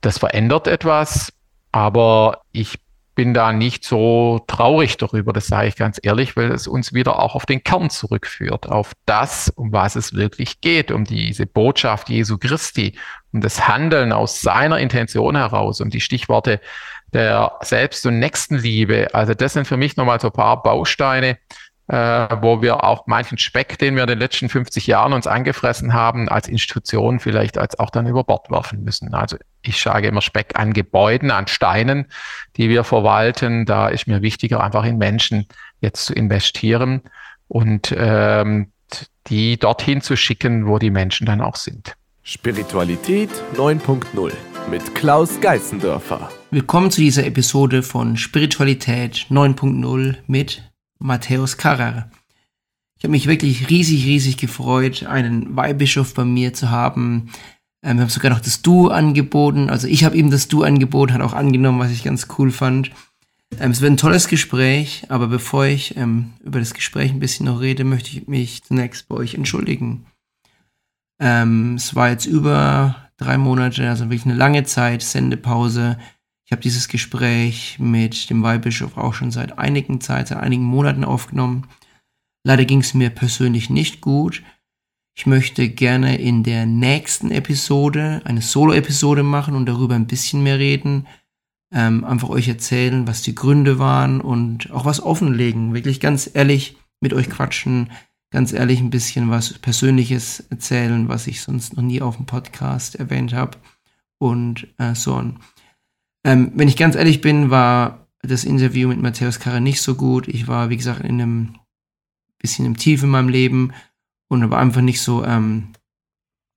das verändert etwas, aber ich bin da nicht so traurig darüber, das sage ich ganz ehrlich, weil es uns wieder auch auf den Kern zurückführt, auf das, um was es wirklich geht, um diese Botschaft Jesu Christi, um das Handeln aus seiner Intention heraus, um die Stichworte der Selbst- und Nächstenliebe. Also das sind für mich nochmal so ein paar Bausteine, äh, wo wir auch manchen Speck, den wir in den letzten 50 Jahren uns angefressen haben, als Institution vielleicht als auch dann über Bord werfen müssen. Also ich sage immer Speck an Gebäuden, an Steinen, die wir verwalten. Da ist mir wichtiger, einfach in Menschen jetzt zu investieren und ähm, die dorthin zu schicken, wo die Menschen dann auch sind. Spiritualität 9.0 mit Klaus Geißendörfer. Willkommen zu dieser Episode von Spiritualität 9.0 mit Matthäus Karrer. Ich habe mich wirklich riesig, riesig gefreut, einen Weihbischof bei mir zu haben. Ähm, wir haben sogar noch das Du angeboten. Also ich habe ihm das Du angeboten, hat auch angenommen, was ich ganz cool fand. Ähm, es wird ein tolles Gespräch, aber bevor ich ähm, über das Gespräch ein bisschen noch rede, möchte ich mich zunächst bei euch entschuldigen. Ähm, es war jetzt über drei Monate, also wirklich eine lange Zeit, Sendepause. Ich habe dieses Gespräch mit dem Weihbischof auch schon seit einigen Zeit, seit einigen Monaten aufgenommen. Leider ging es mir persönlich nicht gut. Ich möchte gerne in der nächsten Episode eine Solo-Episode machen und darüber ein bisschen mehr reden. Ähm, einfach euch erzählen, was die Gründe waren und auch was offenlegen. Wirklich ganz ehrlich mit euch quatschen, ganz ehrlich ein bisschen was Persönliches erzählen, was ich sonst noch nie auf dem Podcast erwähnt habe und äh, so on. Ähm, wenn ich ganz ehrlich bin, war das Interview mit Matthäus Karre nicht so gut. Ich war, wie gesagt, in einem bisschen im Tief in meinem Leben und war einfach nicht so, ähm,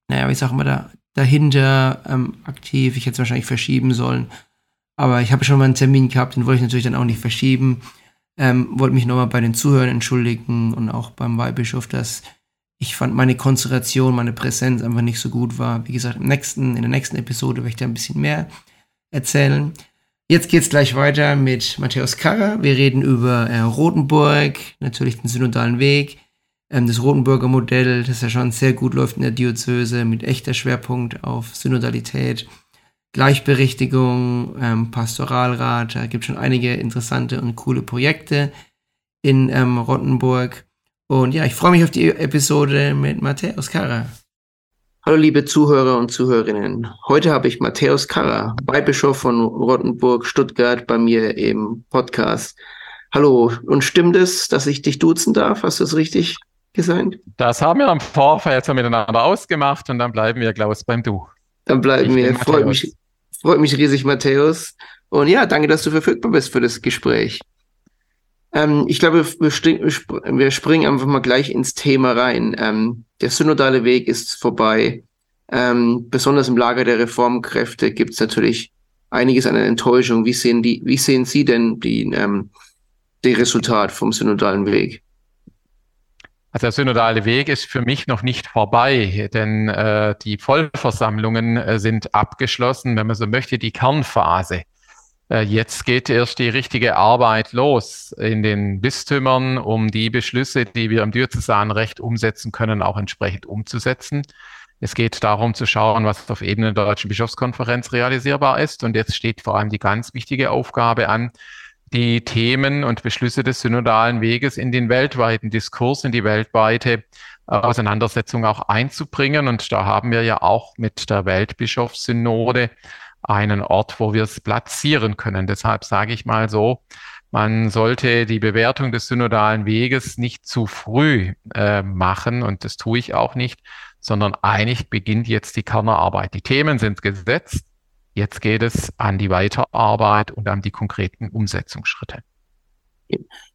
naja, wie sag mal, da, dahinter ähm, aktiv. Ich hätte es wahrscheinlich verschieben sollen. Aber ich habe schon mal einen Termin gehabt, den wollte ich natürlich dann auch nicht verschieben. Ähm, wollte mich nochmal bei den Zuhörern entschuldigen und auch beim Weihbischof, dass ich fand meine Konzentration, meine Präsenz einfach nicht so gut war. Wie gesagt, im nächsten, in der nächsten Episode werde ich da ein bisschen mehr erzählen. Jetzt geht's gleich weiter mit Matthäus Karrer. Wir reden über äh, Rotenburg, natürlich den synodalen Weg, ähm, das Rotenburger Modell, das ja schon sehr gut läuft in der Diözese mit echter Schwerpunkt auf Synodalität, Gleichberechtigung, ähm, Pastoralrat. Da gibt schon einige interessante und coole Projekte in ähm, Rottenburg. Und ja, ich freue mich auf die Episode mit Matthäus Karrer. Hallo liebe Zuhörer und Zuhörerinnen. Heute habe ich Matthäus Karrer, Weihbischof von Rottenburg, Stuttgart, bei mir im Podcast. Hallo, und stimmt es, dass ich dich duzen darf? Hast du es richtig gesagt? Das haben wir am Vorfeld so miteinander ausgemacht und dann bleiben wir, Klaus, beim Du. Dann bleiben ich wir. Freut mich, freut mich riesig, Matthäus. Und ja, danke, dass du verfügbar bist für das Gespräch. Ähm, ich glaube, wir, wir, springen einfach mal gleich ins Thema rein. Ähm, der synodale Weg ist vorbei. Ähm, besonders im Lager der Reformkräfte gibt es natürlich einiges an Enttäuschung. Wie sehen, die, wie sehen Sie denn die, ähm, die Resultat vom synodalen Weg? Also der synodale Weg ist für mich noch nicht vorbei, denn äh, die Vollversammlungen äh, sind abgeschlossen, wenn man so möchte, die Kernphase. Äh, jetzt geht erst die richtige Arbeit los in den Bistümern, um die Beschlüsse, die wir im Diözesanrecht umsetzen können, auch entsprechend umzusetzen. Es geht darum zu schauen, was auf Ebene der Deutschen Bischofskonferenz realisierbar ist. Und jetzt steht vor allem die ganz wichtige Aufgabe an, die Themen und Beschlüsse des synodalen Weges in den weltweiten Diskurs, in die weltweite Auseinandersetzung auch einzubringen. Und da haben wir ja auch mit der Weltbischofssynode einen Ort, wo wir es platzieren können. Deshalb sage ich mal so, man sollte die Bewertung des synodalen Weges nicht zu früh äh, machen und das tue ich auch nicht, sondern eigentlich beginnt jetzt die Kernerarbeit. Die Themen sind gesetzt, jetzt geht es an die Weiterarbeit und an die konkreten Umsetzungsschritte.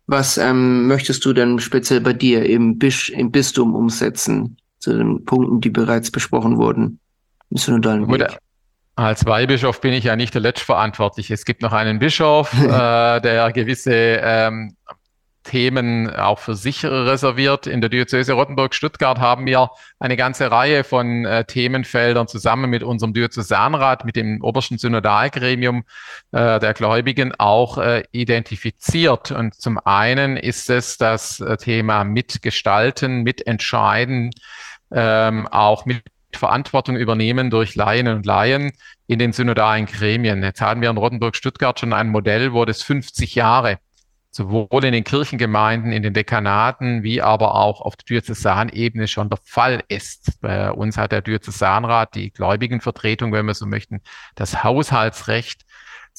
Was ähm, möchtest du denn speziell bei dir im, Bisch, im Bistum umsetzen, zu den Punkten, die bereits besprochen wurden im synodalen Weg? Als Weihbischof bin ich ja nicht der Letztverantwortliche. Es gibt noch einen Bischof, äh, der gewisse ähm, Themen auch für sich reserviert. In der Diözese Rottenburg-Stuttgart haben wir eine ganze Reihe von äh, Themenfeldern zusammen mit unserem Diözesanrat, mit dem obersten Synodalgremium äh, der Gläubigen auch äh, identifiziert. Und zum einen ist es das äh, Thema Mitgestalten, Mitentscheiden, ähm, auch mit Verantwortung übernehmen durch Laien und Laien in den synodalen Gremien. Jetzt haben wir in Rottenburg-Stuttgart schon ein Modell, wo das 50 Jahre sowohl in den Kirchengemeinden, in den Dekanaten, wie aber auch auf der Diözesanebene schon der Fall ist. Bei uns hat der Diözesanrat die Gläubigenvertretung, wenn wir so möchten, das Haushaltsrecht.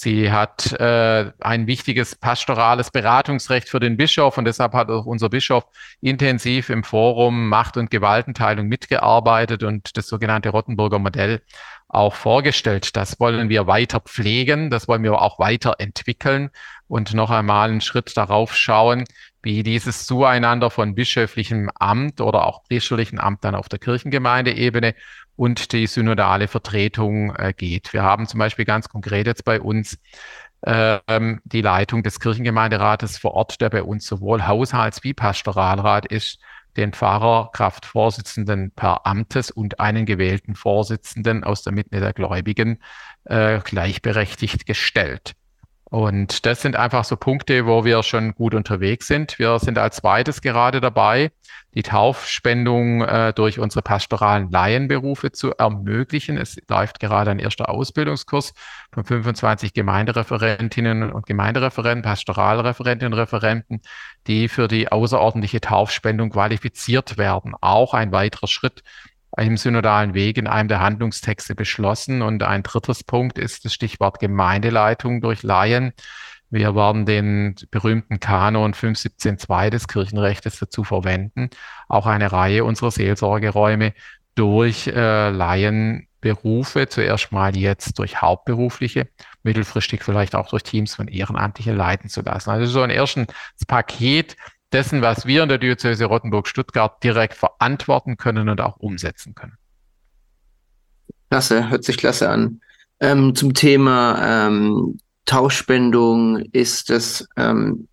Sie hat äh, ein wichtiges pastorales Beratungsrecht für den Bischof und deshalb hat auch unser Bischof intensiv im Forum Macht- und Gewaltenteilung mitgearbeitet und das sogenannte Rottenburger Modell auch vorgestellt. Das wollen wir weiter pflegen, das wollen wir auch weiterentwickeln und noch einmal einen Schritt darauf schauen, wie dieses Zueinander von bischöflichem Amt oder auch priesterlichem Amt dann auf der Kirchengemeindeebene und die synodale Vertretung äh, geht. Wir haben zum Beispiel ganz konkret jetzt bei uns ähm, die Leitung des Kirchengemeinderates vor Ort, der bei uns sowohl Haushalts- wie Pastoralrat ist den Pfarrer, Kraftvorsitzenden per Amtes und einen gewählten Vorsitzenden aus der Mitte der Gläubigen äh, gleichberechtigt gestellt. Und das sind einfach so Punkte, wo wir schon gut unterwegs sind. Wir sind als zweites gerade dabei, die Taufspendung äh, durch unsere pastoralen Laienberufe zu ermöglichen. Es läuft gerade ein erster Ausbildungskurs von 25 Gemeindereferentinnen und Gemeindereferenten, Pastoralreferentinnen und Referenten, die für die außerordentliche Taufspendung qualifiziert werden. Auch ein weiterer Schritt im synodalen Weg in einem der Handlungstexte beschlossen. Und ein drittes Punkt ist das Stichwort Gemeindeleitung durch Laien. Wir werden den berühmten Kanon 517.2 des Kirchenrechts dazu verwenden, auch eine Reihe unserer Seelsorgeräume durch äh, Laienberufe, zuerst mal jetzt durch hauptberufliche, mittelfristig vielleicht auch durch Teams von Ehrenamtlichen leiten zu lassen. Also so ein erstes Paket dessen, was wir in der Diözese Rottenburg-Stuttgart direkt verantworten können und auch umsetzen können. Klasse, hört sich klasse an. Ähm, zum Thema ähm, Tauschspendung ist das ähm,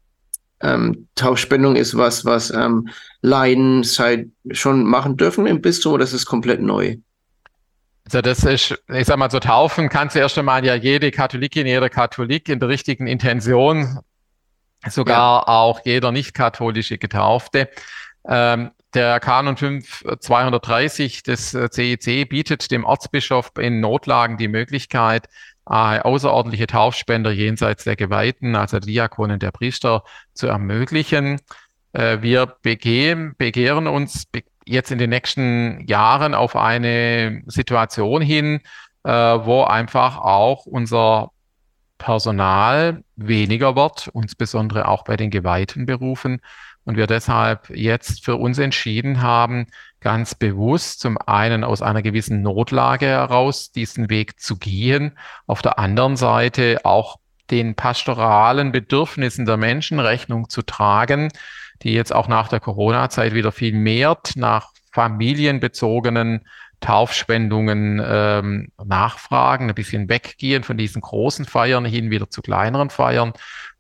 ähm, Tauschspendung ist was, was ähm, Laien seit schon machen dürfen im Bistum oder ist es komplett neu? Also das ist, ich sag mal, so taufen kannst du erst einmal ja jede Katholikin, jeder Katholik in der richtigen Intention sogar ja. auch jeder nicht-katholische Getaufte. Ähm, der Kanon 5 230 des CEC äh, bietet dem Erzbischof in Notlagen die Möglichkeit, äh, außerordentliche Taufspender jenseits der Geweihten, also der Diakonen, der Priester, zu ermöglichen. Äh, wir begehen, begehren uns be jetzt in den nächsten Jahren auf eine Situation hin, äh, wo einfach auch unser Personal weniger wird, insbesondere auch bei den geweihten Berufen. Und wir deshalb jetzt für uns entschieden haben, ganz bewusst zum einen aus einer gewissen Notlage heraus diesen Weg zu gehen, auf der anderen Seite auch den pastoralen Bedürfnissen der Menschen Rechnung zu tragen, die jetzt auch nach der Corona-Zeit wieder viel mehr nach familienbezogenen Taufspendungen ähm, nachfragen, ein bisschen weggehen von diesen großen Feiern hin wieder zu kleineren Feiern,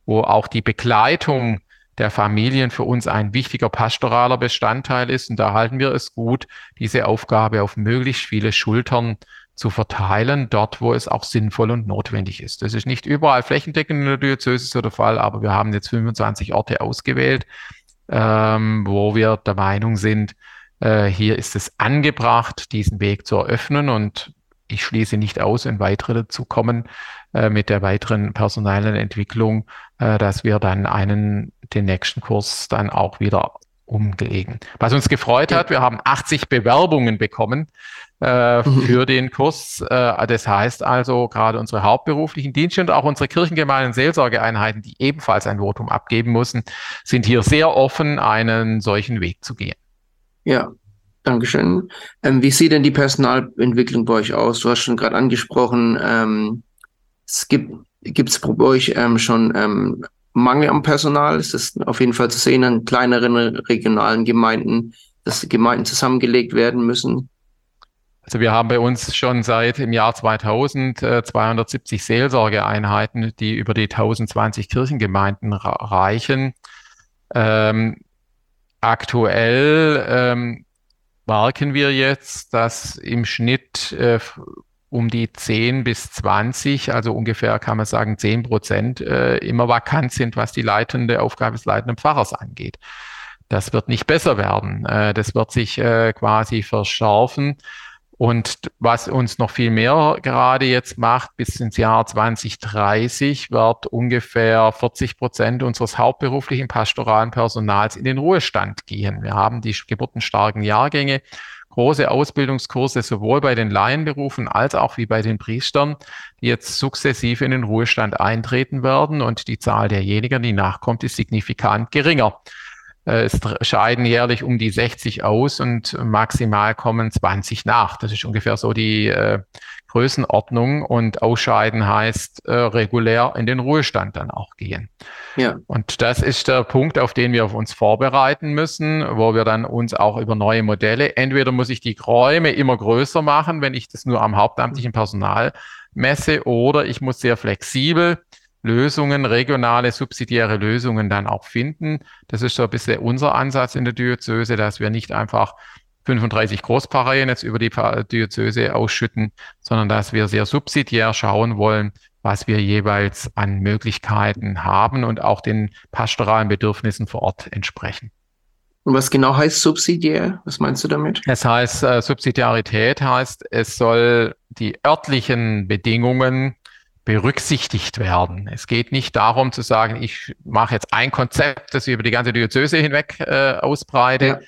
wo auch die Begleitung der Familien für uns ein wichtiger pastoraler Bestandteil ist. Und da halten wir es gut, diese Aufgabe auf möglichst viele Schultern zu verteilen, dort, wo es auch sinnvoll und notwendig ist. Das ist nicht überall flächendeckend in der Diözese so der Fall, aber wir haben jetzt 25 Orte ausgewählt, ähm, wo wir der Meinung sind, äh, hier ist es angebracht, diesen Weg zu eröffnen und ich schließe nicht aus, wenn weitere dazu kommen äh, mit der weiteren personellen Entwicklung, äh, dass wir dann einen, den nächsten Kurs dann auch wieder umlegen. Was uns gefreut hat, wir haben 80 Bewerbungen bekommen äh, mhm. für den Kurs. Äh, das heißt also, gerade unsere hauptberuflichen Dienste und auch unsere kirchengemeinen Seelsorgeeinheiten, die ebenfalls ein Votum abgeben müssen, sind hier sehr offen, einen solchen Weg zu gehen. Ja, Dankeschön. Ähm, wie sieht denn die Personalentwicklung bei euch aus? Du hast schon gerade angesprochen, ähm, es gibt es bei euch ähm, schon ähm, Mangel am Personal? Es ist auf jeden Fall zu sehen an kleineren regionalen Gemeinden, dass Gemeinden zusammengelegt werden müssen. Also wir haben bei uns schon seit im Jahr 2000 äh, 270 Seelsorgeeinheiten, die über die 1020 Kirchengemeinden reichen. Ähm, Aktuell ähm, merken wir jetzt, dass im Schnitt äh, um die 10 bis 20, also ungefähr kann man sagen 10 Prozent, äh, immer vakant sind, was die leitende Aufgabe des leitenden Pfarrers angeht. Das wird nicht besser werden. Äh, das wird sich äh, quasi verschärfen. Und was uns noch viel mehr gerade jetzt macht, bis ins Jahr 2030 wird ungefähr 40 Prozent unseres hauptberuflichen pastoralen Personals in den Ruhestand gehen. Wir haben die geburtenstarken Jahrgänge, große Ausbildungskurse sowohl bei den Laienberufen als auch wie bei den Priestern, die jetzt sukzessive in den Ruhestand eintreten werden und die Zahl derjenigen, die nachkommt, ist signifikant geringer. Äh, es scheiden jährlich um die 60 aus und maximal kommen 20 nach. Das ist ungefähr so die äh, Größenordnung und ausscheiden heißt äh, regulär in den Ruhestand dann auch gehen. Ja. Und das ist der Punkt, auf den wir uns vorbereiten müssen, wo wir dann uns auch über neue Modelle, entweder muss ich die Räume immer größer machen, wenn ich das nur am hauptamtlichen Personal messe, oder ich muss sehr flexibel Lösungen, regionale, subsidiäre Lösungen dann auch finden. Das ist so ein bisschen unser Ansatz in der Diözese, dass wir nicht einfach 35 Großpareien jetzt über die Diözese ausschütten, sondern dass wir sehr subsidiär schauen wollen, was wir jeweils an Möglichkeiten haben und auch den pastoralen Bedürfnissen vor Ort entsprechen. Und was genau heißt subsidiär? Was meinst du damit? Es heißt, äh, Subsidiarität heißt, es soll die örtlichen Bedingungen berücksichtigt werden. Es geht nicht darum zu sagen, ich mache jetzt ein Konzept, das ich über die ganze Diözese hinweg äh, ausbreite, ja.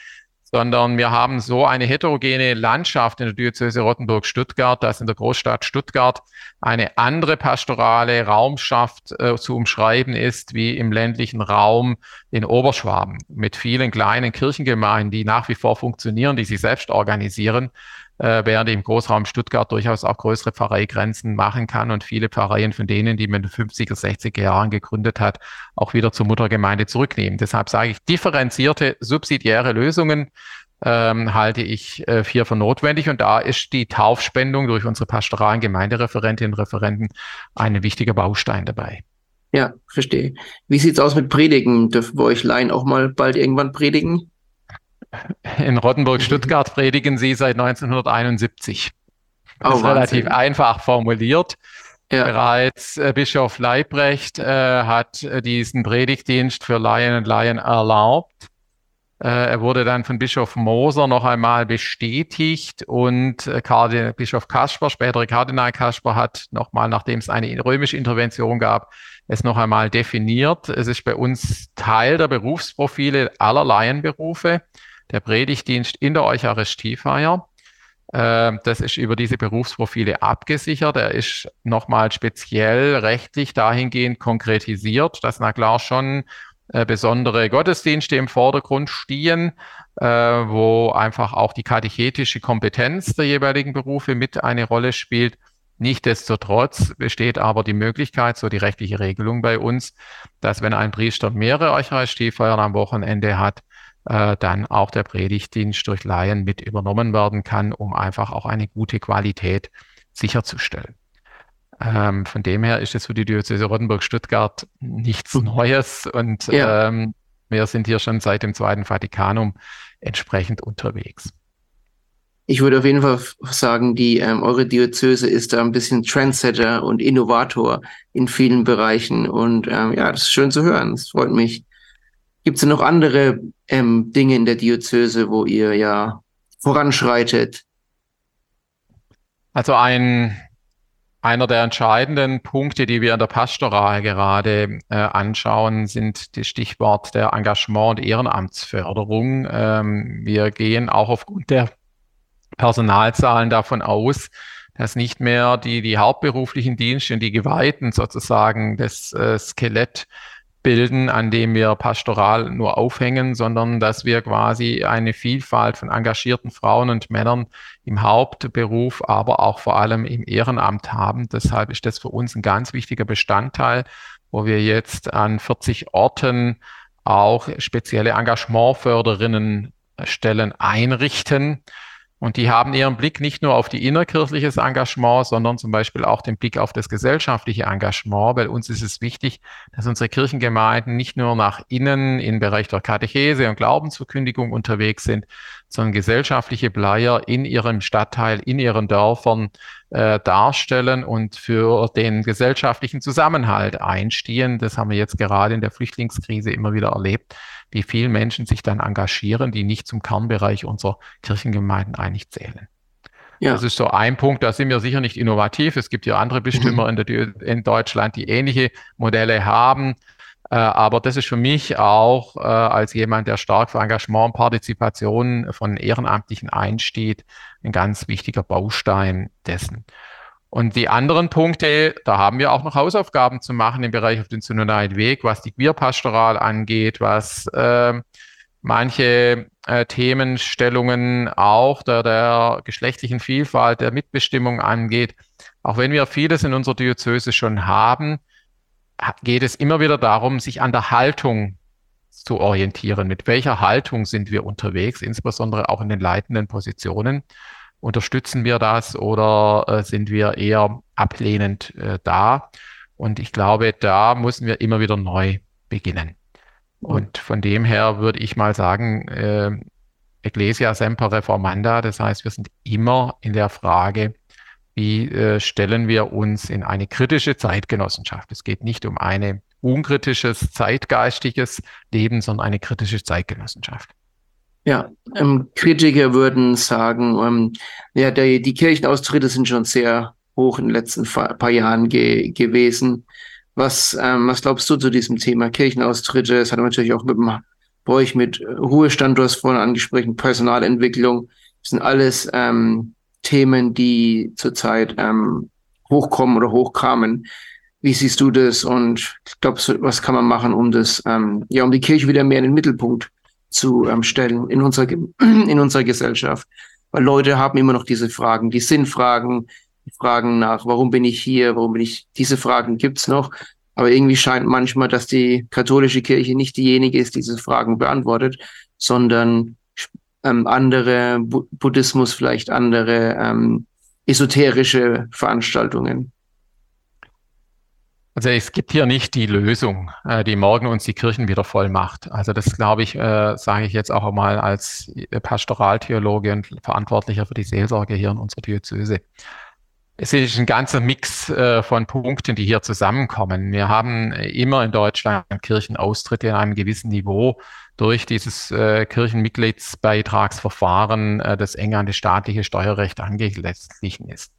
sondern wir haben so eine heterogene Landschaft in der Diözese Rottenburg-Stuttgart, dass in der Großstadt Stuttgart eine andere pastorale Raumschaft äh, zu umschreiben ist, wie im ländlichen Raum in Oberschwaben, mit vielen kleinen Kirchengemeinden, die nach wie vor funktionieren, die sich selbst organisieren äh, während im Großraum Stuttgart durchaus auch größere Pfarreigrenzen machen kann und viele Pfarreien von denen, die man in den 50er, 60er Jahren gegründet hat, auch wieder zur Muttergemeinde zurücknehmen. Deshalb sage ich, differenzierte, subsidiäre Lösungen ähm, halte ich äh, hier für notwendig. Und da ist die Taufspendung durch unsere pastoralen Gemeindereferentinnen und Referenten ein wichtiger Baustein dabei. Ja, verstehe. Wie sieht's aus mit Predigen? Dürfen wir euch Laien auch mal bald irgendwann predigen? In Rottenburg-Stuttgart predigen sie seit 1971. Das oh, ist relativ einfach formuliert. Ja. Bereits äh, Bischof Leibrecht äh, hat äh, diesen Predigtdienst für Laien und Laien erlaubt. Äh, er wurde dann von Bischof Moser noch einmal bestätigt und Kardinal, Bischof Kasper, spätere Kardinal Kasper, hat nochmal, nachdem es eine römische Intervention gab, es noch einmal definiert. Es ist bei uns Teil der Berufsprofile aller Laienberufe der Predigtdienst in der Eucharistiefeier. Ähm, das ist über diese Berufsprofile abgesichert. Er ist nochmal speziell rechtlich dahingehend konkretisiert, dass na klar schon äh, besondere Gottesdienste im Vordergrund stehen, äh, wo einfach auch die katechetische Kompetenz der jeweiligen Berufe mit eine Rolle spielt. Nichtsdestotrotz besteht aber die Möglichkeit, so die rechtliche Regelung bei uns, dass wenn ein Priester mehrere Eucharistiefeiern am Wochenende hat, äh, dann auch der Predigtdienst durch Laien mit übernommen werden kann, um einfach auch eine gute Qualität sicherzustellen. Ähm, von dem her ist es für die Diözese Rottenburg-Stuttgart nichts mhm. Neues und ja. ähm, wir sind hier schon seit dem Zweiten Vatikanum entsprechend unterwegs. Ich würde auf jeden Fall sagen, die ähm, eure Diözese ist da ein bisschen Trendsetter und Innovator in vielen Bereichen und ähm, ja, das ist schön zu hören. Es freut mich. Gibt es noch andere ähm, Dinge in der Diözese, wo ihr ja voranschreitet? Also ein, einer der entscheidenden Punkte, die wir in der Pastoral gerade äh, anschauen, sind das Stichwort der Engagement- und Ehrenamtsförderung. Ähm, wir gehen auch aufgrund der Personalzahlen davon aus, dass nicht mehr die, die hauptberuflichen Dienste und die Geweihten sozusagen das äh, Skelett bilden, an dem wir pastoral nur aufhängen, sondern dass wir quasi eine Vielfalt von engagierten Frauen und Männern im Hauptberuf, aber auch vor allem im Ehrenamt haben. Deshalb ist das für uns ein ganz wichtiger Bestandteil, wo wir jetzt an 40 Orten auch spezielle Engagementförderinnen Stellen einrichten und die haben ihren Blick nicht nur auf die innerkirchliches Engagement, sondern zum Beispiel auch den Blick auf das gesellschaftliche Engagement, weil uns ist es wichtig, dass unsere Kirchengemeinden nicht nur nach innen im Bereich der Katechese und Glaubensverkündigung unterwegs sind, sondern gesellschaftliche Bleier in ihrem Stadtteil, in ihren Dörfern äh, darstellen und für den gesellschaftlichen Zusammenhalt einstehen. Das haben wir jetzt gerade in der Flüchtlingskrise immer wieder erlebt wie viele Menschen sich dann engagieren, die nicht zum Kernbereich unserer Kirchengemeinden eigentlich zählen. Ja. Das ist so ein Punkt, da sind wir sicher nicht innovativ. Es gibt ja andere Bestimmer mhm. in, in Deutschland, die ähnliche Modelle haben. Äh, aber das ist für mich auch äh, als jemand, der stark für Engagement und Partizipation von Ehrenamtlichen einsteht, ein ganz wichtiger Baustein dessen. Und die anderen Punkte, da haben wir auch noch Hausaufgaben zu machen im Bereich auf den synodalen Weg, was die Queerpastoral angeht, was äh, manche äh, Themenstellungen auch der, der geschlechtlichen Vielfalt, der Mitbestimmung angeht. Auch wenn wir vieles in unserer Diözese schon haben, geht es immer wieder darum, sich an der Haltung zu orientieren. Mit welcher Haltung sind wir unterwegs, insbesondere auch in den leitenden Positionen? Unterstützen wir das oder äh, sind wir eher ablehnend äh, da? Und ich glaube, da müssen wir immer wieder neu beginnen. Und von dem her würde ich mal sagen, äh, Ecclesia semper reformanda, das heißt, wir sind immer in der Frage, wie äh, stellen wir uns in eine kritische Zeitgenossenschaft. Es geht nicht um ein unkritisches, zeitgeistiges Leben, sondern eine kritische Zeitgenossenschaft. Ja, ähm, Kritiker würden sagen, ähm, ja, der, die Kirchenaustritte sind schon sehr hoch in den letzten paar Jahren ge gewesen. Was, ähm, was glaubst du zu diesem Thema Kirchenaustritte? Es hat natürlich auch mit dem bei euch mit Ruhestand, du hast vorhin angesprochen, Personalentwicklung. Das sind alles ähm, Themen, die zurzeit ähm, hochkommen oder hochkamen. Wie siehst du das und glaubst du, was kann man machen, um das, ähm, ja, um die Kirche wieder mehr in den Mittelpunkt zu ähm, stellen in unserer, in unserer Gesellschaft? Weil Leute haben immer noch diese Fragen, die Sinnfragen, die Fragen nach, warum bin ich hier, warum bin ich, diese Fragen gibt's noch. Aber irgendwie scheint manchmal, dass die katholische Kirche nicht diejenige ist, die diese Fragen beantwortet, sondern ähm, andere Bu Buddhismus, vielleicht andere ähm, esoterische Veranstaltungen. Also es gibt hier nicht die Lösung, äh, die morgen uns die Kirchen wieder voll macht. Also das glaube ich, äh, sage ich jetzt auch mal als Pastoraltheologe und Verantwortlicher für die Seelsorge hier in unserer Diözese. Es ist ein ganzer Mix äh, von Punkten, die hier zusammenkommen. Wir haben immer in Deutschland Kirchenaustritte in einem gewissen Niveau durch dieses äh, Kirchenmitgliedsbeitragsverfahren, äh, das eng an das staatliche Steuerrecht angeglichen ist.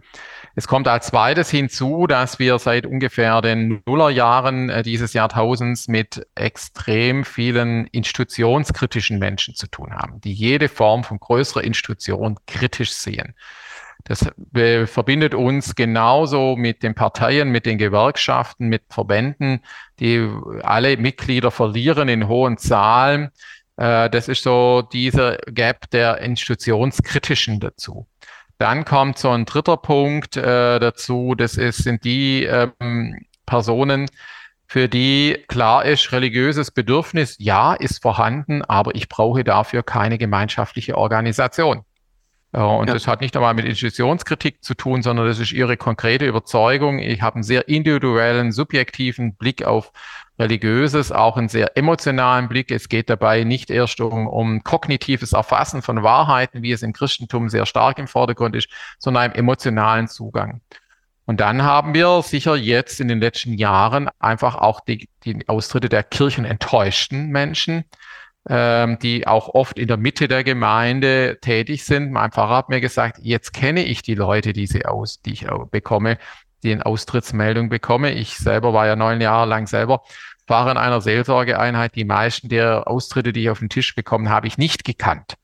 Es kommt als zweites hinzu, dass wir seit ungefähr den Nullerjahren äh, dieses Jahrtausends mit extrem vielen institutionskritischen Menschen zu tun haben, die jede Form von größerer Institution kritisch sehen. Das verbindet uns genauso mit den Parteien, mit den Gewerkschaften, mit Verbänden, die alle Mitglieder verlieren in hohen Zahlen. Äh, das ist so dieser Gap der institutionskritischen dazu. Dann kommt so ein dritter Punkt äh, dazu. Das ist, sind die ähm, Personen, für die klar ist, religiöses Bedürfnis, ja, ist vorhanden, aber ich brauche dafür keine gemeinschaftliche Organisation. Und ja. das hat nicht einmal mit Institutionskritik zu tun, sondern das ist ihre konkrete Überzeugung. Ich habe einen sehr individuellen, subjektiven Blick auf Religiöses, auch einen sehr emotionalen Blick. Es geht dabei nicht erst um, um kognitives Erfassen von Wahrheiten, wie es im Christentum sehr stark im Vordergrund ist, sondern einen emotionalen Zugang. Und dann haben wir sicher jetzt in den letzten Jahren einfach auch die, die Austritte der kirchenenttäuschten Menschen, ähm, die auch oft in der Mitte der Gemeinde tätig sind. Mein Pfarrer hat mir gesagt, jetzt kenne ich die Leute, die, sie aus, die ich bekomme, die eine Austrittsmeldung bekomme. Ich selber war ja neun Jahre lang selber Pfarrer in einer Seelsorgeeinheit. Die meisten der Austritte, die ich auf den Tisch bekommen habe, ich nicht gekannt.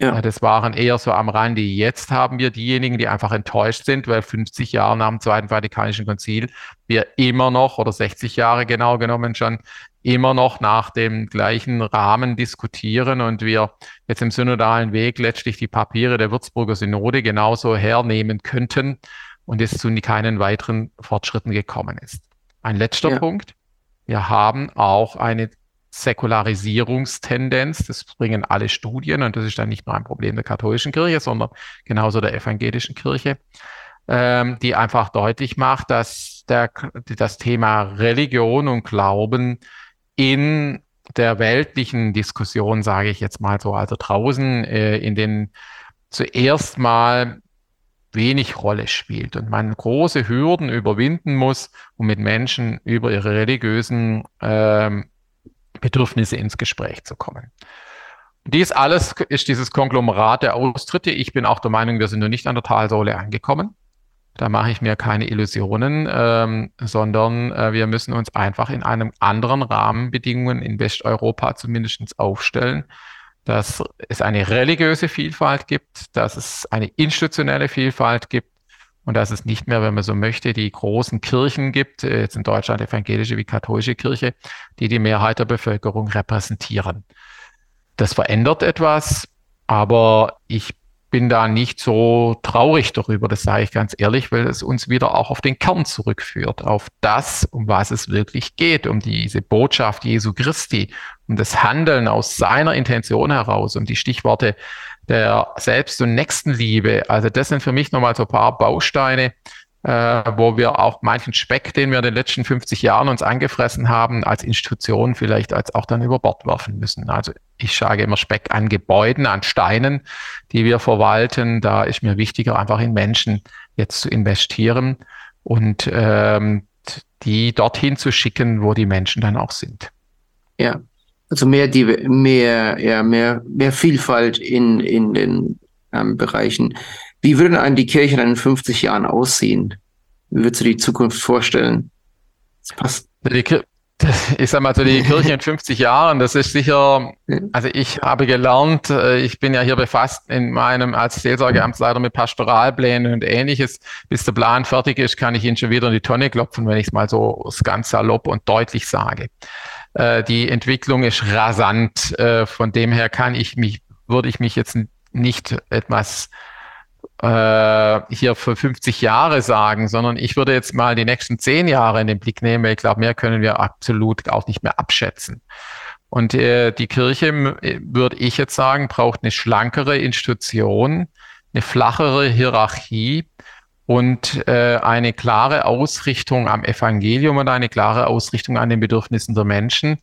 Ja. Das waren eher so am Rande. Jetzt haben wir diejenigen, die einfach enttäuscht sind, weil 50 Jahre nach dem Zweiten Vatikanischen Konzil wir immer noch oder 60 Jahre genau genommen schon immer noch nach dem gleichen Rahmen diskutieren und wir jetzt im synodalen Weg letztlich die Papiere der Würzburger Synode genauso hernehmen könnten und es zu keinen weiteren Fortschritten gekommen ist. Ein letzter ja. Punkt. Wir haben auch eine Säkularisierungstendenz. Das bringen alle Studien und das ist dann nicht nur ein Problem der katholischen Kirche, sondern genauso der evangelischen Kirche, ähm, die einfach deutlich macht, dass der, das Thema Religion und Glauben in der weltlichen Diskussion, sage ich jetzt mal so, also draußen äh, in den zuerst mal wenig Rolle spielt und man große Hürden überwinden muss, um mit Menschen über ihre religiösen ähm, Bedürfnisse ins Gespräch zu kommen. Dies alles ist dieses Konglomerat der Austritte. Ich bin auch der Meinung, wir sind noch nicht an der Talsohle angekommen. Da mache ich mir keine Illusionen, ähm, sondern äh, wir müssen uns einfach in einem anderen Rahmenbedingungen in Westeuropa zumindest aufstellen, dass es eine religiöse Vielfalt gibt, dass es eine institutionelle Vielfalt gibt und dass es nicht mehr, wenn man so möchte, die großen Kirchen gibt, äh, jetzt in Deutschland evangelische wie katholische Kirche, die die Mehrheit der Bevölkerung repräsentieren. Das verändert etwas, aber ich bin da nicht so traurig darüber, das sage ich ganz ehrlich, weil es uns wieder auch auf den Kern zurückführt, auf das, um was es wirklich geht, um diese Botschaft Jesu Christi, um das Handeln aus seiner Intention heraus, um die Stichworte der Selbst- und Nächstenliebe. Also das sind für mich nochmal so ein paar Bausteine, äh, wo wir auch manchen Speck, den wir in den letzten 50 Jahren uns angefressen haben, als Institution vielleicht als auch dann über Bord werfen müssen. Also ich sage immer Speck an Gebäuden, an Steinen, die wir verwalten. Da ist mir wichtiger, einfach in Menschen jetzt zu investieren und ähm, die dorthin zu schicken, wo die Menschen dann auch sind. Ja, also mehr, die, mehr, ja, mehr, mehr Vielfalt in, in den ähm, Bereichen. Wie würden einen die Kirche dann in 50 Jahren aussehen? Wie würdest du die Zukunft vorstellen? Das passt. ich sag mal, so die Kirche in 50 Jahren, das ist sicher, also ich habe gelernt, äh, ich bin ja hier befasst in meinem als Seelsorgeamtsleiter mit Pastoralplänen und ähnliches. Bis der Plan fertig ist, kann ich ihn schon wieder in die Tonne klopfen, wenn ich es mal so ganz salopp und deutlich sage. Äh, die Entwicklung ist rasant. Äh, von dem her kann ich mich, würde ich mich jetzt nicht etwas äh, hier für 50 Jahre sagen, sondern ich würde jetzt mal die nächsten zehn Jahre in den Blick nehmen, ich glaube, mehr können wir absolut auch nicht mehr abschätzen. Und äh, die Kirche, äh, würde ich jetzt sagen, braucht eine schlankere Institution, eine flachere Hierarchie und äh, eine klare Ausrichtung am Evangelium und eine klare Ausrichtung an den Bedürfnissen der Menschen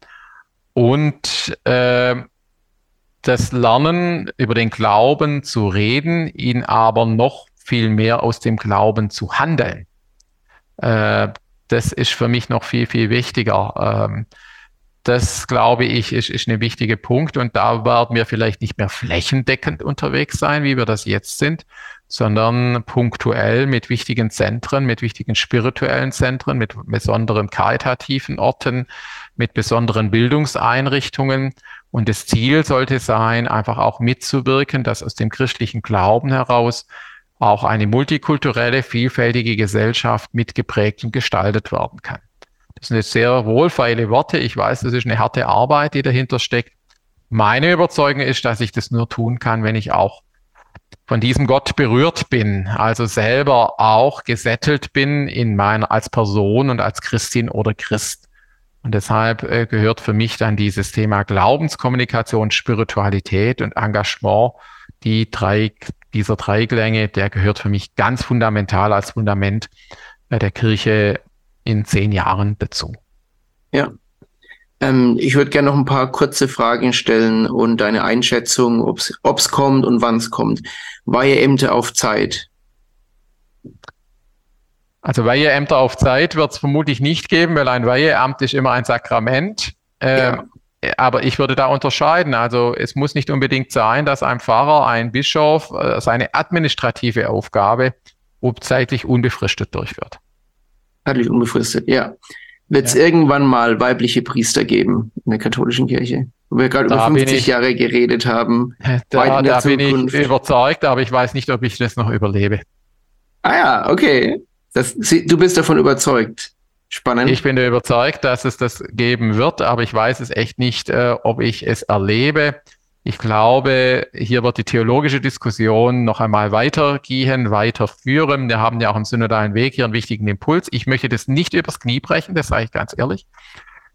und äh, das Lernen über den Glauben zu reden, ihn aber noch viel mehr aus dem Glauben zu handeln. Äh, das ist für mich noch viel, viel wichtiger. Ähm, das, glaube ich, ist, ist ein wichtiger Punkt. Und da werden wir vielleicht nicht mehr flächendeckend unterwegs sein, wie wir das jetzt sind, sondern punktuell mit wichtigen Zentren, mit wichtigen spirituellen Zentren, mit besonderen karitativen Orten, mit besonderen Bildungseinrichtungen und das Ziel sollte sein, einfach auch mitzuwirken, dass aus dem christlichen Glauben heraus auch eine multikulturelle, vielfältige Gesellschaft mitgeprägt und gestaltet werden kann. Das sind jetzt sehr wohlfeile Worte. Ich weiß, das ist eine harte Arbeit, die dahinter steckt. Meine Überzeugung ist, dass ich das nur tun kann, wenn ich auch von diesem Gott berührt bin, also selber auch gesettelt bin in meiner als Person und als Christin oder Christ. Und deshalb äh, gehört für mich dann dieses Thema Glaubenskommunikation, Spiritualität und Engagement, die drei, dieser Dreiklänge, der gehört für mich ganz fundamental als Fundament äh, der Kirche in zehn Jahren dazu. Ja. Ähm, ich würde gerne noch ein paar kurze Fragen stellen und deine Einschätzung, ob es kommt und wann es kommt. Weiheämter auf Zeit. Also Weiheämter auf Zeit wird es vermutlich nicht geben, weil ein Weiheamt ist immer ein Sakrament. Ähm, ja. Aber ich würde da unterscheiden. Also es muss nicht unbedingt sein, dass ein Pfarrer, ein Bischof äh, seine administrative Aufgabe zeitlich unbefristet durchführt. Zeitlich unbefristet, ja. Wird es ja. irgendwann mal weibliche Priester geben in der katholischen Kirche? Wo wir gerade über 50 ich, Jahre geredet haben. Da, da bin ich überzeugt, aber ich weiß nicht, ob ich das noch überlebe. Ah ja, okay. Das, du bist davon überzeugt. Spannend. Ich bin überzeugt, dass es das geben wird, aber ich weiß es echt nicht, äh, ob ich es erlebe. Ich glaube, hier wird die theologische Diskussion noch einmal weitergehen, weiterführen. Wir haben ja auch im synodalen Weg hier einen wichtigen Impuls. Ich möchte das nicht übers Knie brechen, das sage ich ganz ehrlich,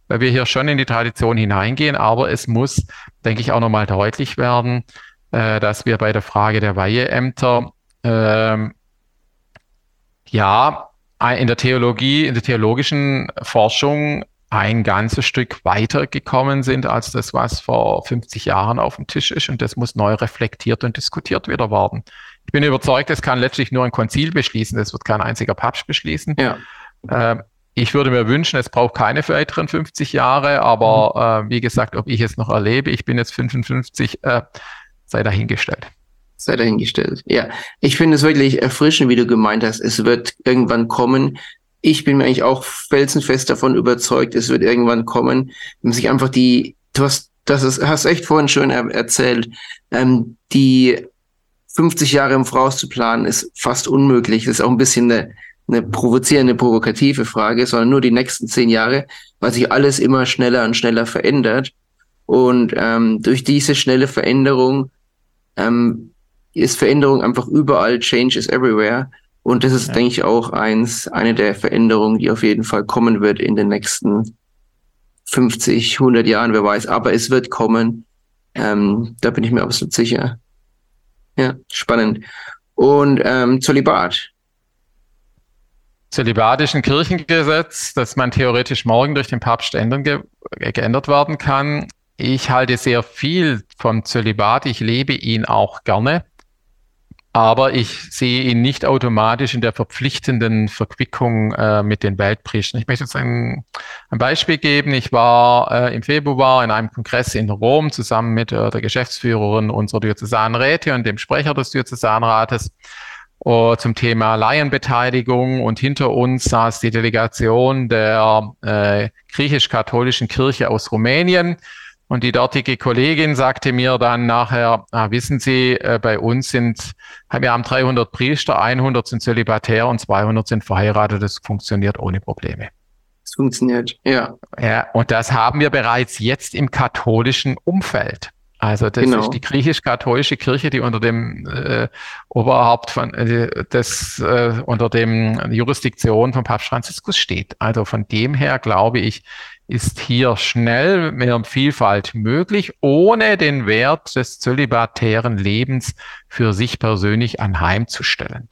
weil wir hier schon in die Tradition hineingehen, aber es muss, denke ich, auch nochmal deutlich werden, äh, dass wir bei der Frage der Weiheämter ähm, ja, in der Theologie, in der theologischen Forschung ein ganzes Stück weiter gekommen sind als das, was vor 50 Jahren auf dem Tisch ist. Und das muss neu reflektiert und diskutiert wieder werden. Ich bin überzeugt, es kann letztlich nur ein Konzil beschließen. Das wird kein einziger Papst beschließen. Ja. Äh, ich würde mir wünschen, es braucht keine weiteren 50 Jahre, aber mhm. äh, wie gesagt, ob ich es noch erlebe, ich bin jetzt 55, äh, sei dahingestellt. Sei dahingestellt. Ja, ich finde es wirklich erfrischend, wie du gemeint hast. Es wird irgendwann kommen. Ich bin mir eigentlich auch felsenfest davon überzeugt, es wird irgendwann kommen, wenn sich einfach die, du hast, das ist, hast echt vorhin schön er erzählt, ähm, die 50 Jahre im Voraus zu planen, ist fast unmöglich. Das ist auch ein bisschen eine, eine provozierende, provokative Frage, sondern nur die nächsten zehn Jahre, weil sich alles immer schneller und schneller verändert. Und ähm, durch diese schnelle Veränderung ähm, ist Veränderung einfach überall, Change is everywhere. Und das ist, ja. denke ich, auch eins, eine der Veränderungen, die auf jeden Fall kommen wird in den nächsten 50, 100 Jahren, wer weiß. Aber es wird kommen. Ähm, da bin ich mir absolut sicher. Ja, spannend. Und ähm, Zölibat zölibatischen Kirchengesetz, das man theoretisch morgen durch den Papst ändern ge geändert werden kann. Ich halte sehr viel vom Zölibat. Ich lebe ihn auch gerne. Aber ich sehe ihn nicht automatisch in der verpflichtenden Verquickung äh, mit den Weltpriestern. Ich möchte jetzt ein, ein Beispiel geben. Ich war äh, im Februar in einem Kongress in Rom zusammen mit äh, der Geschäftsführerin unserer Diözesanräte und dem Sprecher des Diözesanrates uh, zum Thema Laienbeteiligung und hinter uns saß die Delegation der äh, griechisch-katholischen Kirche aus Rumänien. Und die dortige Kollegin sagte mir dann nachher, ah, wissen Sie, äh, bei uns sind, wir haben 300 Priester, 100 sind zölibatär und 200 sind verheiratet. Das funktioniert ohne Probleme. Es funktioniert, ja. Ja, und das haben wir bereits jetzt im katholischen Umfeld. Also das genau. ist die griechisch-katholische Kirche, die unter dem äh, Oberhaupt von äh, des äh, unter dem Jurisdiktion von Papst Franziskus steht. Also von dem her glaube ich, ist hier schnell mehr Vielfalt möglich, ohne den Wert des zölibatären Lebens für sich persönlich anheimzustellen.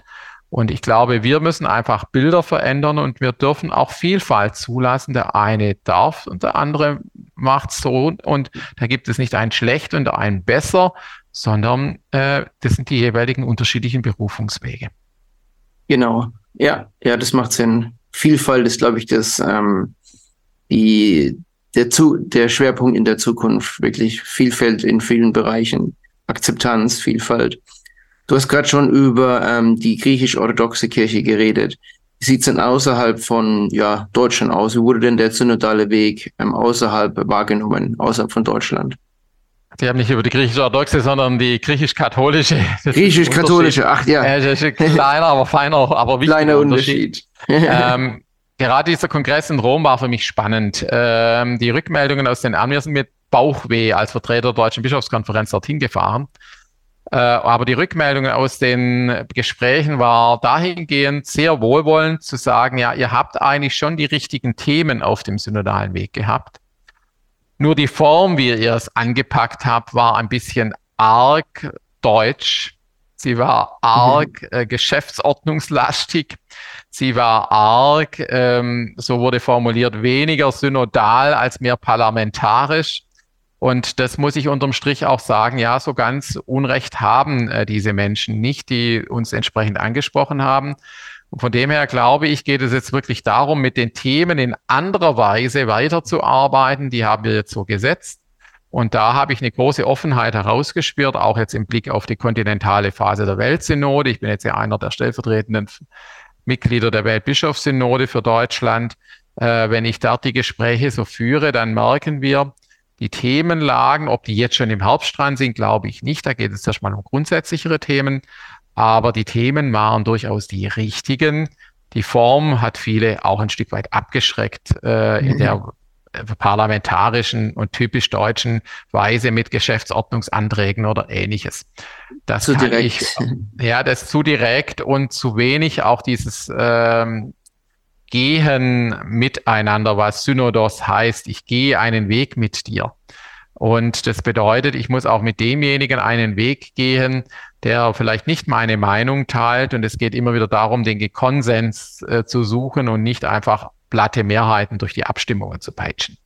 Und ich glaube, wir müssen einfach Bilder verändern und wir dürfen auch Vielfalt zulassen. Der eine darf und der andere macht so. Und da gibt es nicht ein schlecht und ein besser, sondern äh, das sind die jeweiligen unterschiedlichen Berufungswege. Genau. Ja, ja, das macht Sinn. Vielfalt ist, glaube ich, das, ähm, die, der, zu, der Schwerpunkt in der Zukunft. Wirklich Vielfalt in vielen Bereichen. Akzeptanz, Vielfalt. Du hast gerade schon über ähm, die griechisch-orthodoxe Kirche geredet. Wie sieht es denn außerhalb von ja, Deutschland aus? Wie wurde denn der synodale Weg ähm, außerhalb wahrgenommen, außerhalb von Deutschland? Sie haben nicht über die griechisch-orthodoxe, sondern die griechisch-katholische. Griechisch-katholische, ach ja. Äh, das ist kleiner, aber feiner, aber wichtiger Kleiner Unterschied. Unterschied. ähm, gerade dieser Kongress in Rom war für mich spannend. Ähm, die Rückmeldungen aus den Armen, wir sind mit Bauchweh als Vertreter der Deutschen Bischofskonferenz dorthin gefahren. Äh, aber die Rückmeldungen aus den Gesprächen war dahingehend sehr wohlwollend zu sagen, ja, ihr habt eigentlich schon die richtigen Themen auf dem synodalen Weg gehabt. Nur die Form, wie ihr es angepackt habt, war ein bisschen arg deutsch. Sie war arg mhm. äh, geschäftsordnungslastig. Sie war arg, ähm, so wurde formuliert, weniger synodal als mehr parlamentarisch. Und das muss ich unterm Strich auch sagen, ja, so ganz Unrecht haben äh, diese Menschen nicht, die uns entsprechend angesprochen haben. Und von dem her glaube ich, geht es jetzt wirklich darum, mit den Themen in anderer Weise weiterzuarbeiten. Die haben wir jetzt so gesetzt. Und da habe ich eine große Offenheit herausgespürt, auch jetzt im Blick auf die kontinentale Phase der Weltsynode. Ich bin jetzt ja einer der stellvertretenden Mitglieder der Weltbischofssynode für Deutschland. Äh, wenn ich dort die Gespräche so führe, dann merken wir, die Themenlagen, ob die jetzt schon im dran sind, glaube ich nicht. Da geht es erstmal um grundsätzlichere Themen. Aber die Themen waren durchaus die richtigen. Die Form hat viele auch ein Stück weit abgeschreckt äh, in der äh, parlamentarischen und typisch deutschen Weise mit Geschäftsordnungsanträgen oder ähnliches. Das zu direkt. Ich, ja, das ist zu direkt und zu wenig auch dieses ähm, gehen miteinander, was Synodos heißt. Ich gehe einen Weg mit dir. Und das bedeutet, ich muss auch mit demjenigen einen Weg gehen, der vielleicht nicht meine Meinung teilt. Und es geht immer wieder darum, den Konsens äh, zu suchen und nicht einfach platte Mehrheiten durch die Abstimmungen zu peitschen.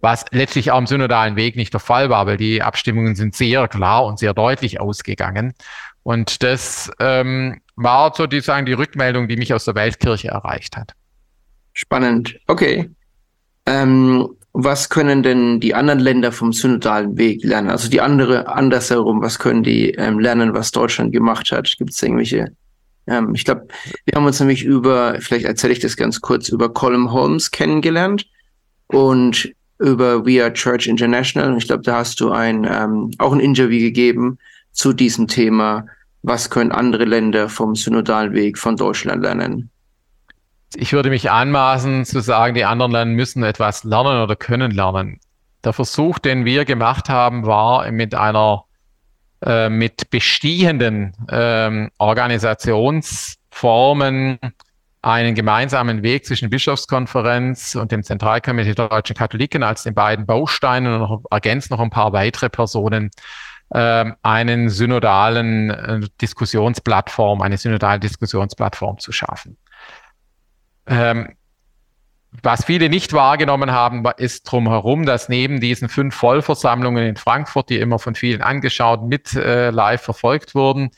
Was letztlich auch im synodalen Weg nicht der Fall war, weil die Abstimmungen sind sehr klar und sehr deutlich ausgegangen. Und das ähm, war sozusagen die Rückmeldung, die mich aus der Weltkirche erreicht hat. Spannend. Okay. Ähm, was können denn die anderen Länder vom synodalen Weg lernen? Also die andere andersherum, was können die ähm, lernen, was Deutschland gemacht hat? Gibt es irgendwelche? Ähm, ich glaube, wir haben uns nämlich über, vielleicht erzähle ich das ganz kurz, über Colin Holmes kennengelernt und über We Are Church International. Ich glaube, da hast du ein ähm, auch ein Interview gegeben zu diesem Thema. Was können andere Länder vom synodalen Weg von Deutschland lernen? Ich würde mich anmaßen zu sagen, die anderen Länder müssen etwas lernen oder können lernen. Der Versuch, den wir gemacht haben, war mit einer äh, mit bestehenden ähm, Organisationsformen einen gemeinsamen Weg zwischen Bischofskonferenz und dem Zentralkomitee der deutschen Katholiken als den beiden Bausteinen und noch, ergänzt noch ein paar weitere Personen äh, einen synodalen äh, Diskussionsplattform, eine synodale Diskussionsplattform zu schaffen. Ähm, was viele nicht wahrgenommen haben, ist drumherum, dass neben diesen fünf Vollversammlungen in Frankfurt, die immer von vielen angeschaut, mit äh, live verfolgt wurden,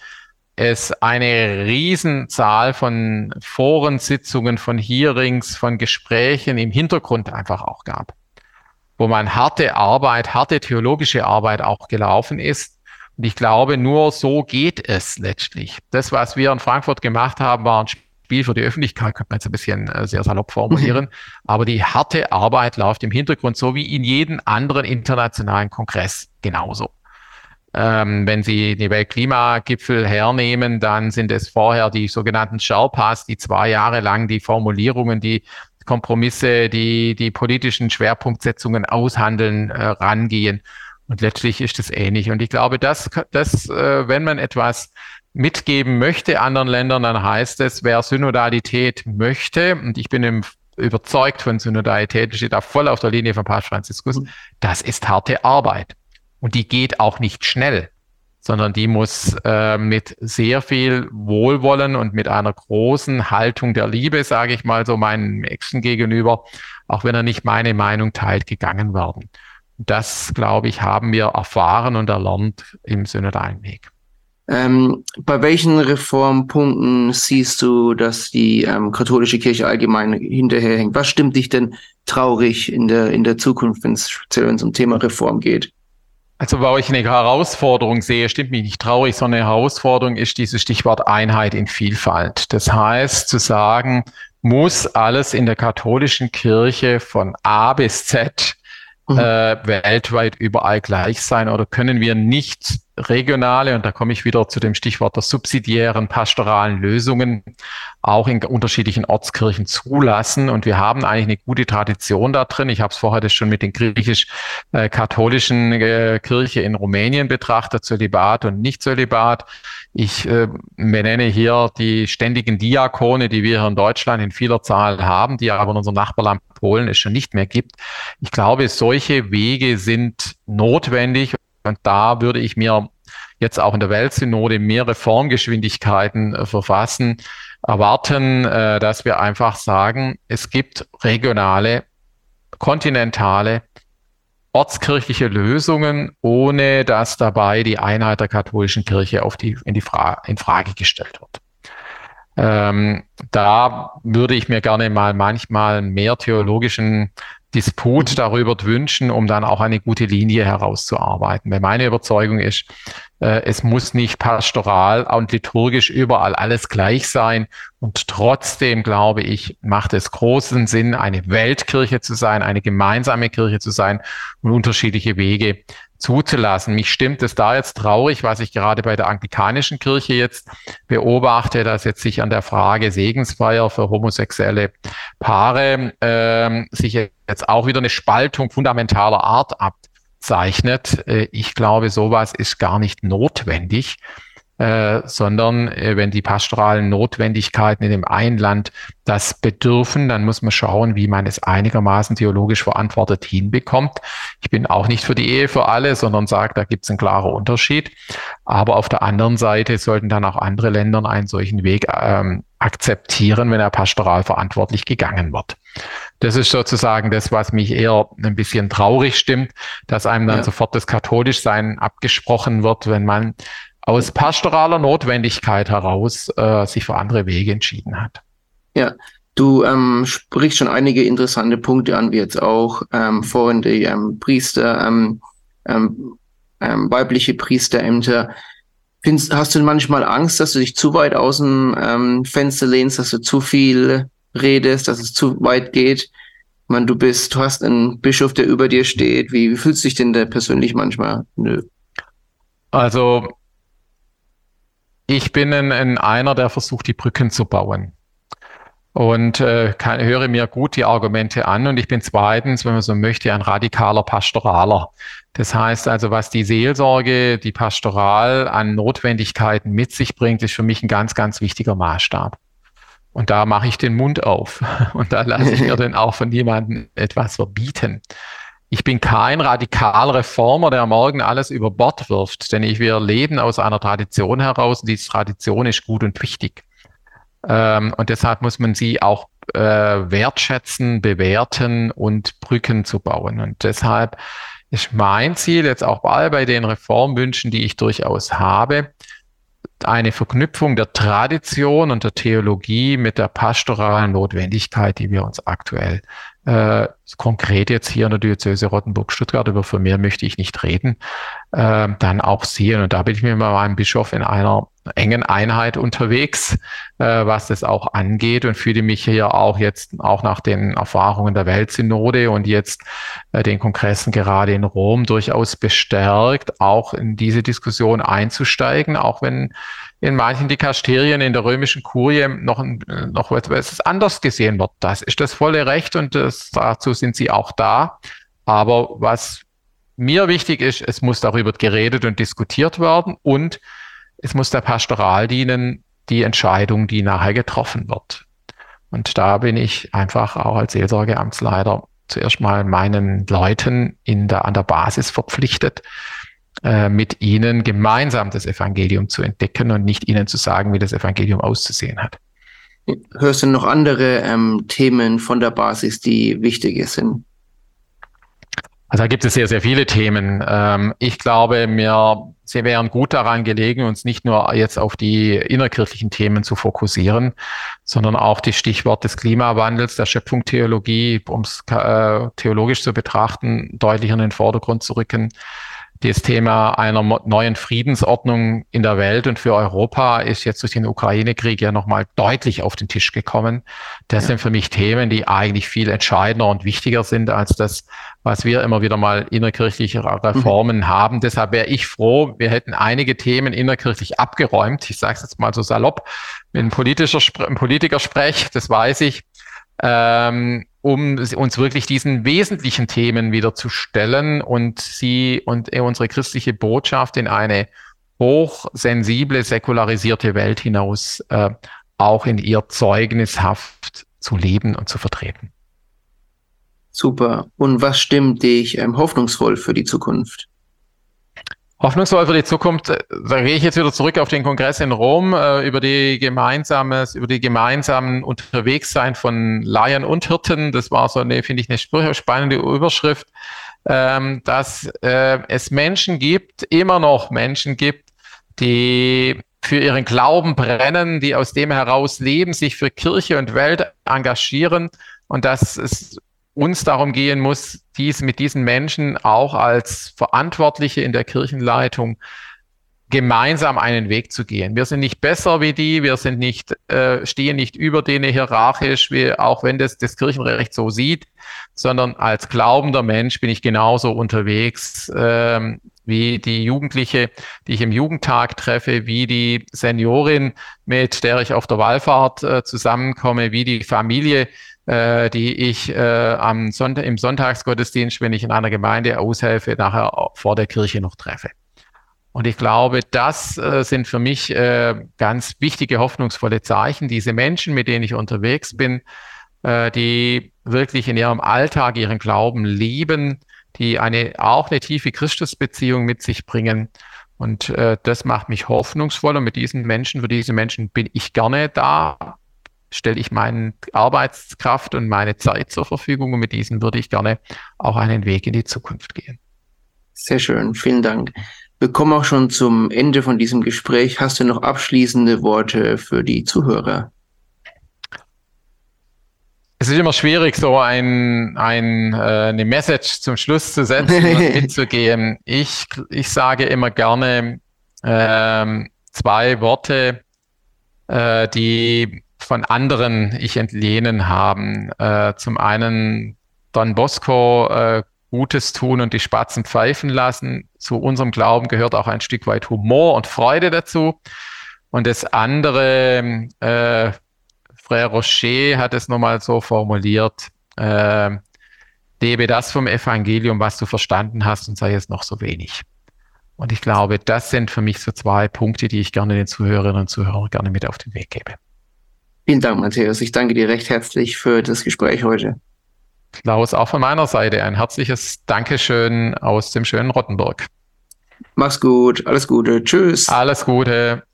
es eine Riesenzahl von Forensitzungen, von Hearings, von Gesprächen im Hintergrund einfach auch gab, wo man harte Arbeit, harte theologische Arbeit auch gelaufen ist. Und ich glaube, nur so geht es letztlich. Das, was wir in Frankfurt gemacht haben, war ein Spiel für die Öffentlichkeit, könnte man jetzt ein bisschen äh, sehr salopp formulieren. Mhm. Aber die harte Arbeit läuft im Hintergrund, so wie in jedem anderen internationalen Kongress genauso. Ähm, wenn Sie die Weltklimagipfel hernehmen, dann sind es vorher die sogenannten Sherpas, die zwei Jahre lang die Formulierungen, die Kompromisse, die, die politischen Schwerpunktsetzungen aushandeln, äh, rangehen. Und letztlich ist es ähnlich. Und ich glaube, dass, dass äh, wenn man etwas mitgeben möchte anderen Ländern, dann heißt es, wer Synodalität möchte, und ich bin im überzeugt von Synodalität, steht da voll auf der Linie von Papst Franziskus, mhm. das ist harte Arbeit. Und die geht auch nicht schnell, sondern die muss äh, mit sehr viel Wohlwollen und mit einer großen Haltung der Liebe, sage ich mal so meinem Menschen gegenüber, auch wenn er nicht meine Meinung teilt, gegangen werden. Das, glaube ich, haben wir erfahren und erlernt im synodalen Weg. Ähm, bei welchen Reformpunkten siehst du, dass die ähm, katholische Kirche allgemein hinterherhängt? Was stimmt dich denn traurig in der, in der Zukunft, wenn es speziell wenn es um Thema Reform geht? Also, wo ich eine Herausforderung sehe, stimmt mich nicht traurig, sondern eine Herausforderung ist dieses Stichwort Einheit in Vielfalt. Das heißt, zu sagen, muss alles in der katholischen Kirche von A bis Z mhm. äh, weltweit überall gleich sein oder können wir nicht regionale, und da komme ich wieder zu dem Stichwort der subsidiären pastoralen Lösungen, auch in unterschiedlichen Ortskirchen zulassen. Und wir haben eigentlich eine gute Tradition da drin. Ich habe es vorher schon mit den griechisch-katholischen äh, Kirche in Rumänien betrachtet, Zölibat und Nicht-Zölibat. Ich äh, benenne hier die ständigen Diakone, die wir hier in Deutschland in vieler Zahl haben, die aber in unserem Nachbarland Polen es schon nicht mehr gibt. Ich glaube, solche Wege sind notwendig und da würde ich mir jetzt auch in der Weltsynode mehr Reformgeschwindigkeiten äh, verfassen, erwarten, äh, dass wir einfach sagen, es gibt regionale, kontinentale, ortskirchliche Lösungen, ohne dass dabei die Einheit der katholischen Kirche auf die, in, die Fra in Frage gestellt wird. Ähm, da würde ich mir gerne mal manchmal mehr theologischen Disput darüber wünschen, um dann auch eine gute Linie herauszuarbeiten. Weil meine Überzeugung ist, es muss nicht pastoral und liturgisch überall alles gleich sein. Und trotzdem, glaube ich, macht es großen Sinn, eine Weltkirche zu sein, eine gemeinsame Kirche zu sein und unterschiedliche Wege zuzulassen. Mich stimmt es da jetzt traurig, was ich gerade bei der anglikanischen Kirche jetzt beobachte, dass jetzt sich an der Frage Segensfeier für homosexuelle Paare ähm, sich jetzt auch wieder eine Spaltung fundamentaler Art abzeichnet. Äh, ich glaube, sowas ist gar nicht notwendig. Äh, sondern äh, wenn die pastoralen Notwendigkeiten in dem einen Land das bedürfen, dann muss man schauen, wie man es einigermaßen theologisch verantwortet hinbekommt. Ich bin auch nicht für die Ehe für alle, sondern sage, da gibt es einen klaren Unterschied. Aber auf der anderen Seite sollten dann auch andere Länder einen solchen Weg ähm, akzeptieren, wenn er pastoral verantwortlich gegangen wird. Das ist sozusagen das, was mich eher ein bisschen traurig stimmt, dass einem dann ja. sofort das Katholischsein abgesprochen wird, wenn man aus pastoraler Notwendigkeit heraus äh, sich für andere Wege entschieden hat. Ja, Du ähm, sprichst schon einige interessante Punkte an, wie jetzt auch ähm, vorhin die ähm, Priester, ähm, ähm, ähm, weibliche Priesterämter. Findest, hast du manchmal Angst, dass du dich zu weit aus dem Fenster lehnst, dass du zu viel redest, dass es zu weit geht? Ich meine, du bist, du hast einen Bischof, der über dir steht. Wie, wie fühlst du dich denn da persönlich manchmal? Nö. Also, ich bin ein, ein einer, der versucht, die Brücken zu bauen und äh, kann, höre mir gut die Argumente an. Und ich bin zweitens, wenn man so möchte, ein radikaler Pastoraler. Das heißt also, was die Seelsorge, die Pastoral an Notwendigkeiten mit sich bringt, ist für mich ein ganz, ganz wichtiger Maßstab. Und da mache ich den Mund auf und da lasse ich mir dann auch von jemandem etwas verbieten. Ich bin kein Radikalreformer, der morgen alles über Bord wirft, denn ich, wir leben aus einer Tradition heraus und diese Tradition ist gut und wichtig. Ähm, und deshalb muss man sie auch äh, wertschätzen, bewerten und Brücken zu bauen. Und deshalb ist mein Ziel jetzt auch bei, bei den Reformwünschen, die ich durchaus habe, eine Verknüpfung der Tradition und der Theologie mit der pastoralen Notwendigkeit, die wir uns aktuell äh, konkret jetzt hier in der Diözese Rottenburg-Stuttgart, über mehr möchte ich nicht reden, äh, dann auch sehen. Und da bin ich mit meinem Bischof in einer engen Einheit unterwegs, äh, was das auch angeht und fühle mich hier auch jetzt auch nach den Erfahrungen der Weltsynode und jetzt äh, den Kongressen gerade in Rom durchaus bestärkt, auch in diese Diskussion einzusteigen, auch wenn in manchen Dikasterien in der römischen Kurie noch, noch etwas anders gesehen wird. Das ist das volle Recht und das, dazu sind sie auch da. Aber was mir wichtig ist, es muss darüber geredet und diskutiert werden und es muss der Pastoral dienen, die Entscheidung, die nachher getroffen wird. Und da bin ich einfach auch als Seelsorgeamtsleiter zuerst mal meinen Leuten in der, an der Basis verpflichtet, mit ihnen gemeinsam das Evangelium zu entdecken und nicht ihnen zu sagen, wie das Evangelium auszusehen hat. Hörst du noch andere ähm, Themen von der Basis, die wichtig sind? Also da gibt es sehr, sehr viele Themen. Ähm, ich glaube, mir, sie wären gut daran gelegen, uns nicht nur jetzt auf die innerkirchlichen Themen zu fokussieren, sondern auch die Stichwort des Klimawandels, der Schöpfungstheologie, um es äh, theologisch zu betrachten, deutlich in den Vordergrund zu rücken das Thema einer neuen Friedensordnung in der Welt und für Europa ist jetzt durch den Ukraine-Krieg ja nochmal deutlich auf den Tisch gekommen. Das ja. sind für mich Themen, die eigentlich viel entscheidender und wichtiger sind als das, was wir immer wieder mal innerkirchliche Reformen mhm. haben. Deshalb wäre ich froh, wir hätten einige Themen innerkirchlich abgeräumt. Ich sage es jetzt mal so salopp, mit einem, politischer, einem Politiker spreche, das weiß ich. Ähm, um uns wirklich diesen wesentlichen Themen wieder zu stellen und sie und unsere christliche Botschaft in eine hochsensible, säkularisierte Welt hinaus äh, auch in ihr zeugnishaft zu leben und zu vertreten. Super. Und was stimmt dich ähm, hoffnungsvoll für die Zukunft? Hoffnungsvoll für die Zukunft, äh, da gehe ich jetzt wieder zurück auf den Kongress in Rom, äh, über die gemeinsames, über die gemeinsamen Unterwegssein von Laien und Hirten. Das war so eine, finde ich, eine spannende Überschrift, ähm, dass äh, es Menschen gibt, immer noch Menschen gibt, die für ihren Glauben brennen, die aus dem heraus leben, sich für Kirche und Welt engagieren und dass es uns darum gehen muss, dies mit diesen Menschen auch als Verantwortliche in der Kirchenleitung gemeinsam einen Weg zu gehen. Wir sind nicht besser wie die, wir sind nicht, äh, stehen nicht über denen hierarchisch, wie, auch wenn das das Kirchenrecht so sieht, sondern als glaubender Mensch bin ich genauso unterwegs ähm, wie die Jugendliche, die ich im Jugendtag treffe, wie die Seniorin, mit der ich auf der Wallfahrt äh, zusammenkomme, wie die Familie, äh, die ich äh, am Sonntag, im Sonntagsgottesdienst, wenn ich in einer Gemeinde aushelfe, nachher vor der Kirche noch treffe. Und ich glaube, das äh, sind für mich äh, ganz wichtige, hoffnungsvolle Zeichen. Diese Menschen, mit denen ich unterwegs bin, äh, die wirklich in ihrem Alltag ihren Glauben lieben, die eine, auch eine tiefe Christusbeziehung mit sich bringen. Und äh, das macht mich hoffnungsvoll. Und mit diesen Menschen, für diese Menschen bin ich gerne da, stelle ich meine Arbeitskraft und meine Zeit zur Verfügung und mit diesen würde ich gerne auch einen Weg in die Zukunft gehen. Sehr schön, vielen Dank. Wir kommen auch schon zum Ende von diesem Gespräch. Hast du noch abschließende Worte für die Zuhörer? es ist immer schwierig, so ein, ein, äh, eine Message zum Schluss zu setzen und mitzugeben. Ich, ich sage immer gerne ähm, zwei Worte, äh, die von anderen ich entlehnen haben. Äh, zum einen Don Bosco äh, Gutes tun und die Spatzen pfeifen lassen. Zu unserem Glauben gehört auch ein Stück weit Humor und Freude dazu. Und das andere, äh, Frère Rocher hat es nochmal so formuliert, äh, lebe das vom Evangelium, was du verstanden hast und sei es noch so wenig. Und ich glaube, das sind für mich so zwei Punkte, die ich gerne den Zuhörerinnen und Zuhörern gerne mit auf den Weg gebe. Vielen Dank, Matthäus. Ich danke dir recht herzlich für das Gespräch heute. Klaus, auch von meiner Seite ein herzliches Dankeschön aus dem schönen Rottenburg. Mach's gut, alles Gute, tschüss. Alles Gute.